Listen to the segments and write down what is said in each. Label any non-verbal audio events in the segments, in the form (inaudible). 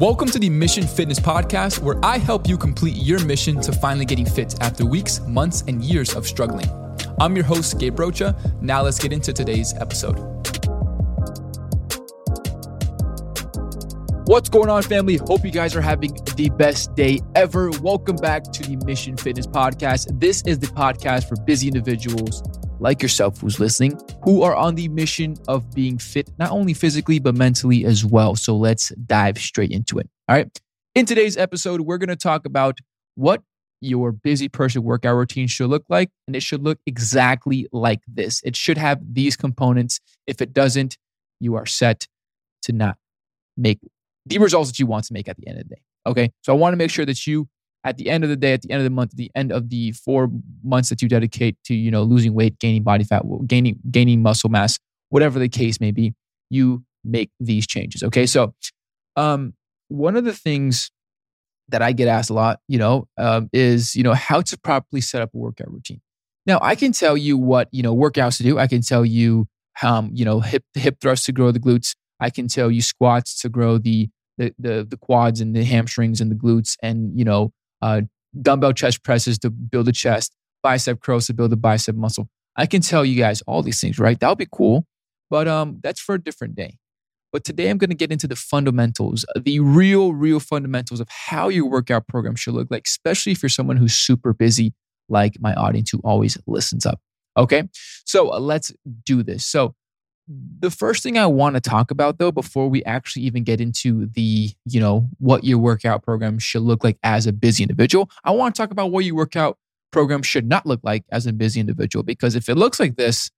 Welcome to the Mission Fitness Podcast, where I help you complete your mission to finally getting fit after weeks, months, and years of struggling. I'm your host, Gabe Rocha. Now let's get into today's episode. What's going on, family? Hope you guys are having the best day ever. Welcome back to the Mission Fitness Podcast. This is the podcast for busy individuals like yourself who's listening who are on the mission of being fit, not only physically, but mentally as well. So let's dive straight into it. All right. In today's episode, we're going to talk about what your busy person workout routine should look like. And it should look exactly like this. It should have these components. If it doesn't, you are set to not make the results that you want to make at the end of the day. Okay. So I want to make sure that you at the end of the day, at the end of the month, at the end of the four months that you dedicate to, you know, losing weight, gaining body fat, gaining gaining muscle mass, whatever the case may be, you make these changes. Okay, so um, one of the things that I get asked a lot, you know, um, is you know how to properly set up a workout routine. Now, I can tell you what you know workouts to do. I can tell you, um, you know, hip hip thrusts to grow the glutes. I can tell you squats to grow the the the, the quads and the hamstrings and the glutes, and you know, uh, dumbbell chest presses to build a chest, bicep curls to build a bicep muscle. I can tell you guys all these things, right? That would be cool, but um, that's for a different day. But today I'm going to get into the fundamentals, the real, real fundamentals of how your workout program should look like, especially if you're someone who's super busy, like my audience who always listens up. Okay, so uh, let's do this. So the first thing I want to talk about though, before we actually even get into the, you know, what your workout program should look like as a busy individual, I want to talk about what your workout program should not look like as a busy individual. Because if it looks like this,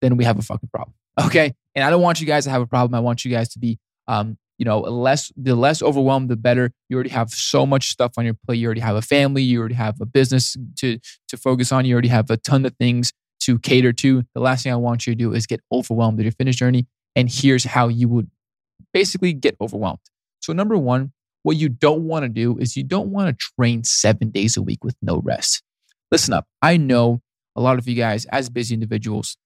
then we have a fucking problem. (laughs) Okay. And I don't want you guys to have a problem. I want you guys to be, um, you know, less, the less overwhelmed, the better. You already have so much stuff on your plate. You already have a family. You already have a business to, to focus on. You already have a ton of things to cater to. The last thing I want you to do is get overwhelmed with your fitness journey. And here's how you would basically get overwhelmed. So, number one, what you don't want to do is you don't want to train seven days a week with no rest. Listen up. I know a lot of you guys, as busy individuals,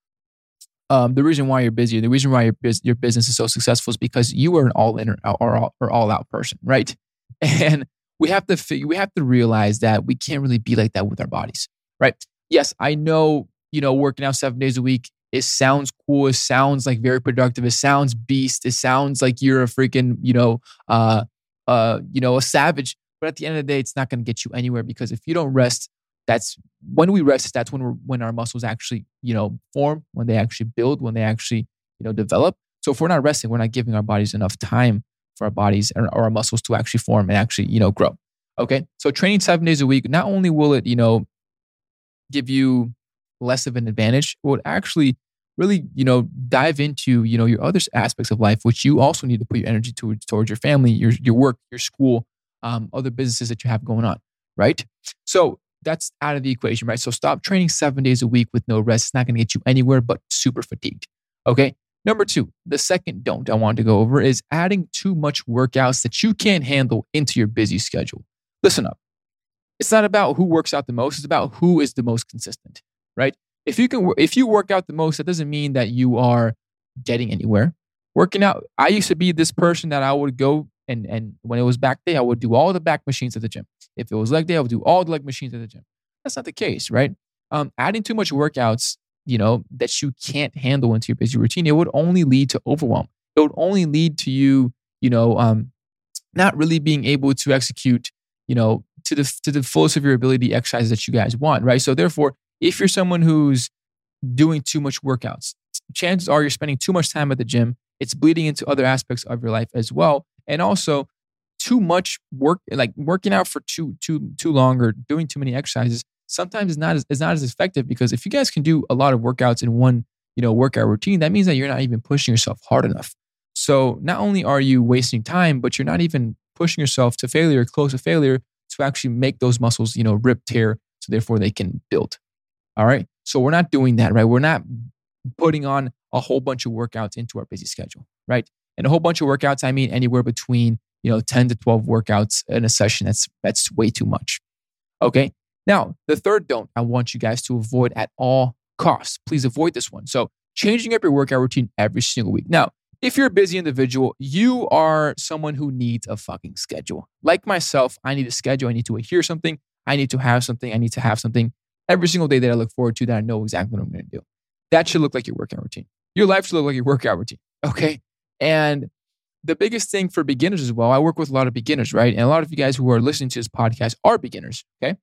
um, the reason why you're busy, the reason why your, your business is so successful is because you are an all in or, or, or all out person, right? (laughs) And we have to figure, we have to realize that we can't really be like that with our bodies, right? Yes, I know you know, working out seven days a week. It sounds cool. It sounds like very productive. It sounds beast. It sounds like you're a freaking, you know, uh, uh, you know, a savage. But at the end of the day, it's not going to get you anywhere because if you don't rest, that's when we rest. That's when we're when our muscles actually, you know, form. When they actually build. When they actually, you know, develop. So if we're not resting, we're not giving our bodies enough time for our bodies or, or our muscles to actually form and actually, you know, grow. Okay. So training seven days a week, not only will it, you know, give you less of an advantage would actually really you know dive into you know your other aspects of life which you also need to put your energy towards towards your family your your work your school um, other businesses that you have going on right? So that's out of the equation right? So stop training seven days a week with no rest it's not going to get you anywhere but super fatigued okay? Number two the second don't i want to go over is adding too much workouts that you can't handle into your busy schedule. Listen up. It's not about who works out the most it's about who is the most consistent right? If you can, if you work out the most, that doesn't mean that you are getting anywhere. Working out, I used to be this person that I would go and and when it was back day, I would do all the back machines at the gym. If it was leg day, I would do all the leg machines at the gym. That's not the case, right? Um, adding too much workouts, you know, that you can't handle into your busy routine, it would only lead to overwhelm. It would only lead to you, you know, um, not really being able to execute, you know, to the to the fullest of your ability exercises that you guys want, right? So therefore, if you're someone who's doing too much workouts, chances are you're spending too much time at the gym. It's bleeding into other aspects of your life as well. And also too much work, like working out for too, too, too long or doing too many exercises sometimes is not as, is not as effective because if you guys can do a lot of workouts in one, you know, workout routine, that means that you're not even pushing yourself hard enough. So not only are you wasting time, but you're not even pushing yourself to failure, close to failure to actually make those muscles, you know, rip, tear, so therefore they can build. All right. So we're not doing that, right? We're not putting on a whole bunch of workouts into our busy schedule, right? And a whole bunch of workouts, I mean anywhere between, you know, 10 to 12 workouts in a session. That's that's way too much. Okay. Now, the third don't I want you guys to avoid at all costs. Please avoid this one. So changing up your workout routine every single week. Now, if you're a busy individual, you are someone who needs a fucking schedule. Like myself, I need a schedule. I need to hear something. I need to have something. I need to have something every single day that I look forward to that I know exactly what I'm going to do. That should look like your workout routine. Your life should look like your workout routine. Okay. And the biggest thing for beginners as well, I work with a lot of beginners, right? And a lot of you guys who are listening to this podcast are beginners. Okay.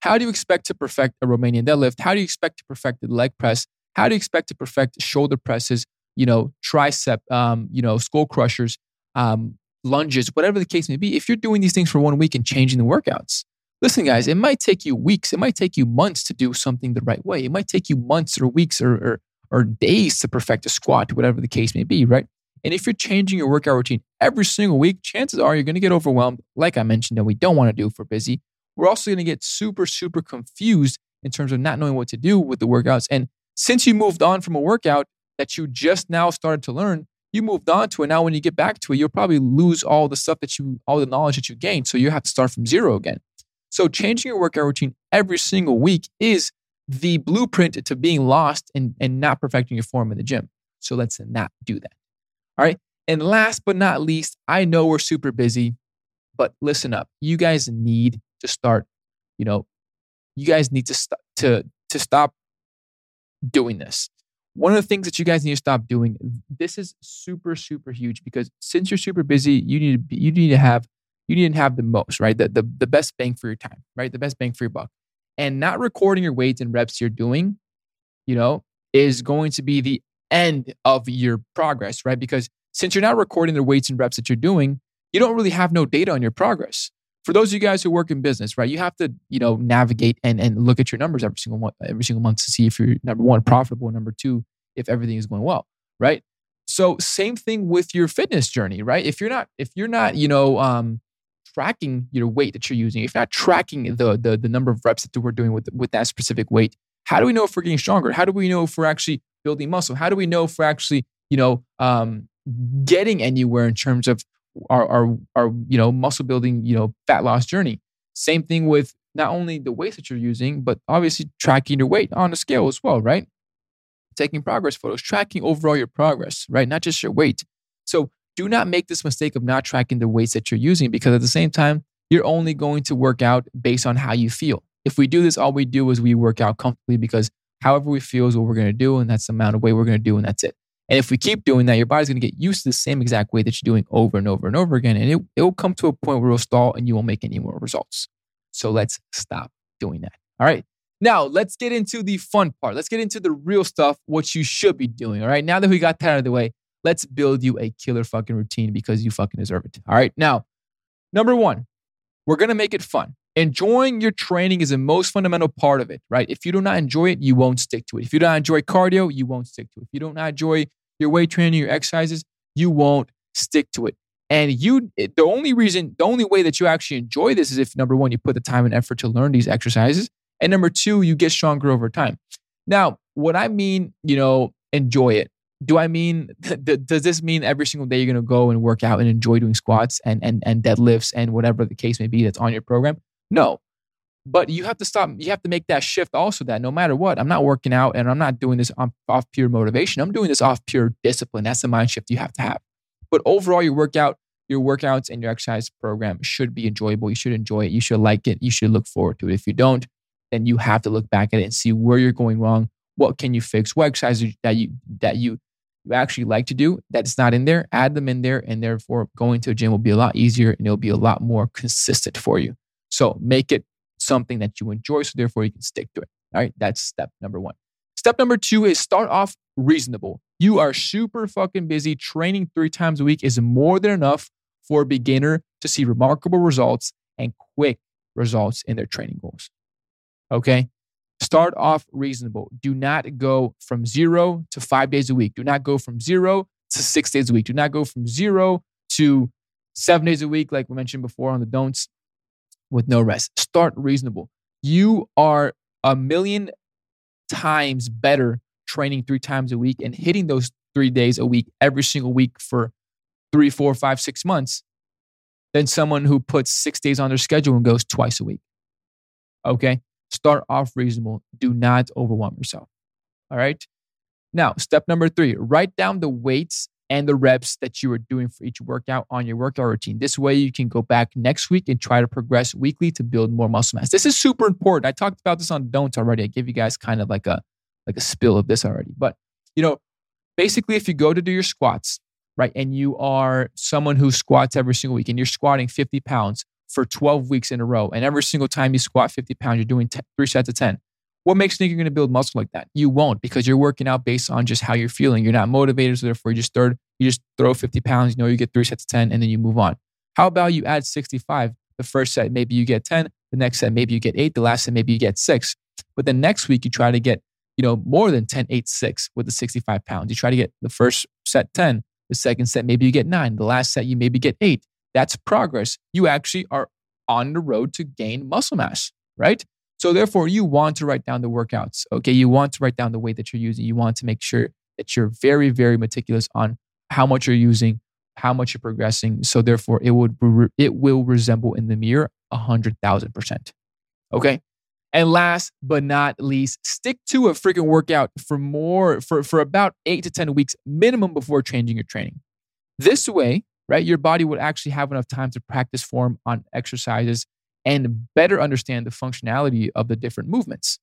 How do you expect to perfect a Romanian deadlift? How do you expect to perfect the leg press? How do you expect to perfect shoulder presses, you know, tricep, um, you know, skull crushers, um, lunges, whatever the case may be? If you're doing these things for one week and changing the workouts, listen, guys, it might take you weeks, it might take you months to do something the right way. It might take you months or weeks or, or, or days to perfect a squat, whatever the case may be, right? And if you're changing your workout routine every single week, chances are you're going to get overwhelmed, like I mentioned, that we don't want to do for busy we're also going to get super, super confused in terms of not knowing what to do with the workouts. And since you moved on from a workout that you just now started to learn, you moved on to it. Now, when you get back to it, you'll probably lose all the stuff that you, all the knowledge that you gained. So you have to start from zero again. So changing your workout routine every single week is the blueprint to being lost and, and not perfecting your form in the gym. So let's not do that. All right. And last but not least, I know we're super busy, but listen up. You guys need to start, you know, you guys need to st- to to stop doing this. One of the things that you guys need to stop doing. This is super super huge because since you're super busy, you need to be, you need to have you need to have the most right, the, the the best bang for your time, right, the best bang for your buck, and not recording your weights and reps you're doing, you know, is going to be the end of your progress, right? Because since you're not recording the weights and reps that you're doing, you don't really have no data on your progress for those of you guys who work in business, right, you have to, you know, navigate and, and look at your numbers every single month, every single month to see if you're number one, profitable, number two, if everything is going well, right? So same thing with your fitness journey, right? If you're not, if you're not, you know, um, tracking your weight that you're using, if not tracking the, the the number of reps that we're doing with with that specific weight, how do we know if we're getting stronger? How do we know if we're actually building muscle? How do we know if we're actually, you know, um, getting anywhere in terms of our, our, our, you know, muscle building, you know, fat loss journey. Same thing with not only the weights that you're using, but obviously tracking your weight on a scale as well, right? Taking progress photos, tracking overall your progress, right? Not just your weight. So do not make this mistake of not tracking the weights that you're using because at the same time, you're only going to work out based on how you feel. If we do this, all we do is we work out comfortably because however we feel is what we're going to do, and that's the amount of weight we're going to do, and that's it. And if we keep doing that, your body's going to get used to the same exact way that you're doing over and over and over again. And it, it will come to a point where it'll stall and you won't make any more results. So let's stop doing that. All right. Now, let's get into the fun part. Let's get into the real stuff, what you should be doing. All right. Now that we got that out of the way, let's build you a killer fucking routine because you fucking deserve it. All right. Now, number one, we're going to make it fun. Enjoying your training is the most fundamental part of it, right? If you do not enjoy it, you won't stick to it. If you don't enjoy cardio, you won't stick to it. If you don't enjoy your weight training, your exercises, you won't stick to it. And you, the only reason, the only way that you actually enjoy this is if number one, you put the time and effort to learn these exercises. And number two, you get stronger over time. Now, what I mean, you know, enjoy it. Do I mean, does this mean every single day you're going to go and work out and enjoy doing squats and, and, and deadlifts and whatever the case may be that's on your program? No. But you have to stop. You have to make that shift also that no matter what, I'm not working out and I'm not doing this off pure motivation. I'm doing this off pure discipline. That's the mind shift you have to have. But overall, your workout, your workouts and your exercise program should be enjoyable. You should enjoy it. You should like it. You should look forward to it. If you don't, then you have to look back at it and see where you're going wrong. What can you fix? What exercises that you that you you actually like to do that's not in there, add them in there, and therefore going to a gym will be a lot easier and it'll be a lot more consistent for you. So make it something that you enjoy. So therefore you can stick to it. All right. That's step number one. Step number two is start off reasonable. You are super fucking busy. Training three times a week is more than enough for a beginner to see remarkable results and quick results in their training goals. Okay. Start off reasonable. Do not go from zero to five days a week. Do not go from zero to six days a week. Do not go from zero to seven days a week, like we mentioned before on the don'ts with no rest. Start reasonable. You are a million times better training three times a week and hitting those three days a week every single week for three, four, five, six months than someone who puts six days on their schedule and goes twice a week. Okay. Start off reasonable. Do not overwhelm yourself. All right. Now, step number three write down the weights and the reps that you are doing for each workout on your workout routine. This way, you can go back next week and try to progress weekly to build more muscle mass. This is super important. I talked about this on Don't already. I gave you guys kind of like a like a spill of this already. But you know, basically, if you go to do your squats, right, and you are someone who squats every single week, and you're squatting 50 pounds for 12 weeks in a row, and every single time you squat 50 pounds, you're doing three sets of 10 what makes you think you're going to build muscle like that? You won't because you're working out based on just how you're feeling. You're not motivated, so therefore you just throw you just throw 50 pounds. You know you get three sets of 10, and then you move on. How about you add 65? The first set maybe you get 10. The next set maybe you get eight. The last set maybe you get six. But then next week you try to get you know more than 10, 8, 6 with the 65 pounds. You try to get the first set 10. The second set maybe you get nine. The last set you maybe get eight. That's progress. You actually are on the road to gain muscle mass, right? So therefore, you want to write down the workouts. Okay. You want to write down the weight that you're using. You want to make sure that you're very, very meticulous on how much you're using, how much you're progressing. So therefore, it would it will resemble in the mirror a hundred thousand percent. Okay. And last but not least, stick to a freaking workout for more for, for about eight to 10 weeks minimum before changing your training. This way, right, your body would actually have enough time to practice form on exercises and better understand the functionality of the different movements.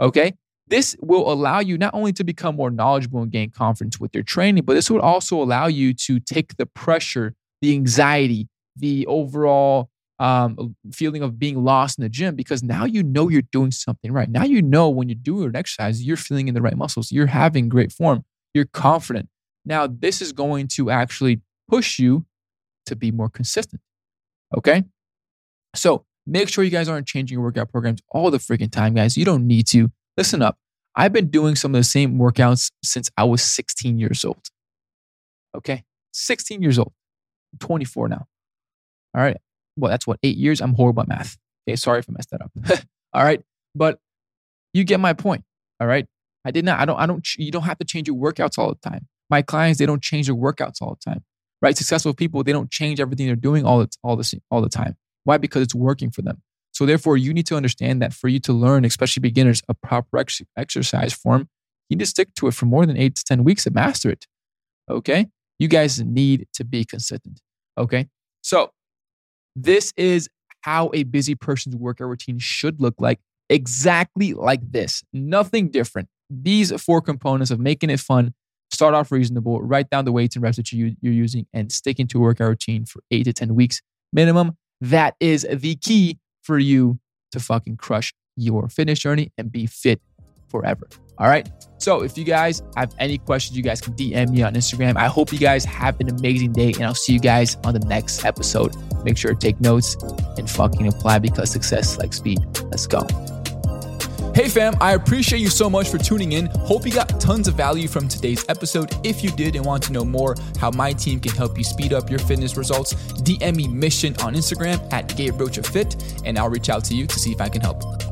Okay. This will allow you not only to become more knowledgeable and gain confidence with your training, but this would also allow you to take the pressure, the anxiety, the overall um, feeling of being lost in the gym because now you know you're doing something right. Now you know when you're doing an exercise, you're feeling in the right muscles, you're having great form, you're confident. Now, this is going to actually push you to be more consistent. Okay. So, Make sure you guys aren't changing your workout programs all the freaking time, guys. You don't need to. Listen up. I've been doing some of the same workouts since I was 16 years old. Okay. 16 years old. I'm 24 now. All right. Well, that's what, eight years? I'm horrible at math. Okay. Sorry if I messed that up. (laughs) all right. But you get my point. All right. I did not, I don't, I don't, you don't have to change your workouts all the time. My clients, they don't change their workouts all the time. Right. Successful people, they don't change everything they're doing all the, all the, all the time. Why? Because it's working for them. So therefore, you need to understand that for you to learn, especially beginners, a proper ex- exercise form, you need to stick to it for more than eight to 10 weeks to master it. Okay. You guys need to be consistent. Okay. So this is how a busy person's workout routine should look like, exactly like this. Nothing different. These four components of making it fun, start off reasonable, write down the weights and reps that you, you're using, and stick into a workout routine for eight to 10 weeks minimum. That is the key for you to fucking crush your fitness journey and be fit forever. All right. So if you guys have any questions, you guys can DM me on Instagram. I hope you guys have an amazing day and I'll see you guys on the next episode. Make sure to take notes and fucking apply because success like speed. Let's go. Hey fam, I appreciate you so much for tuning in. Hope you got tons of value from today's episode. If you did and want to know more how my team can help you speed up your fitness results, DM me mission on Instagram at Gabe Fit, and I'll reach out to you to see if I can help.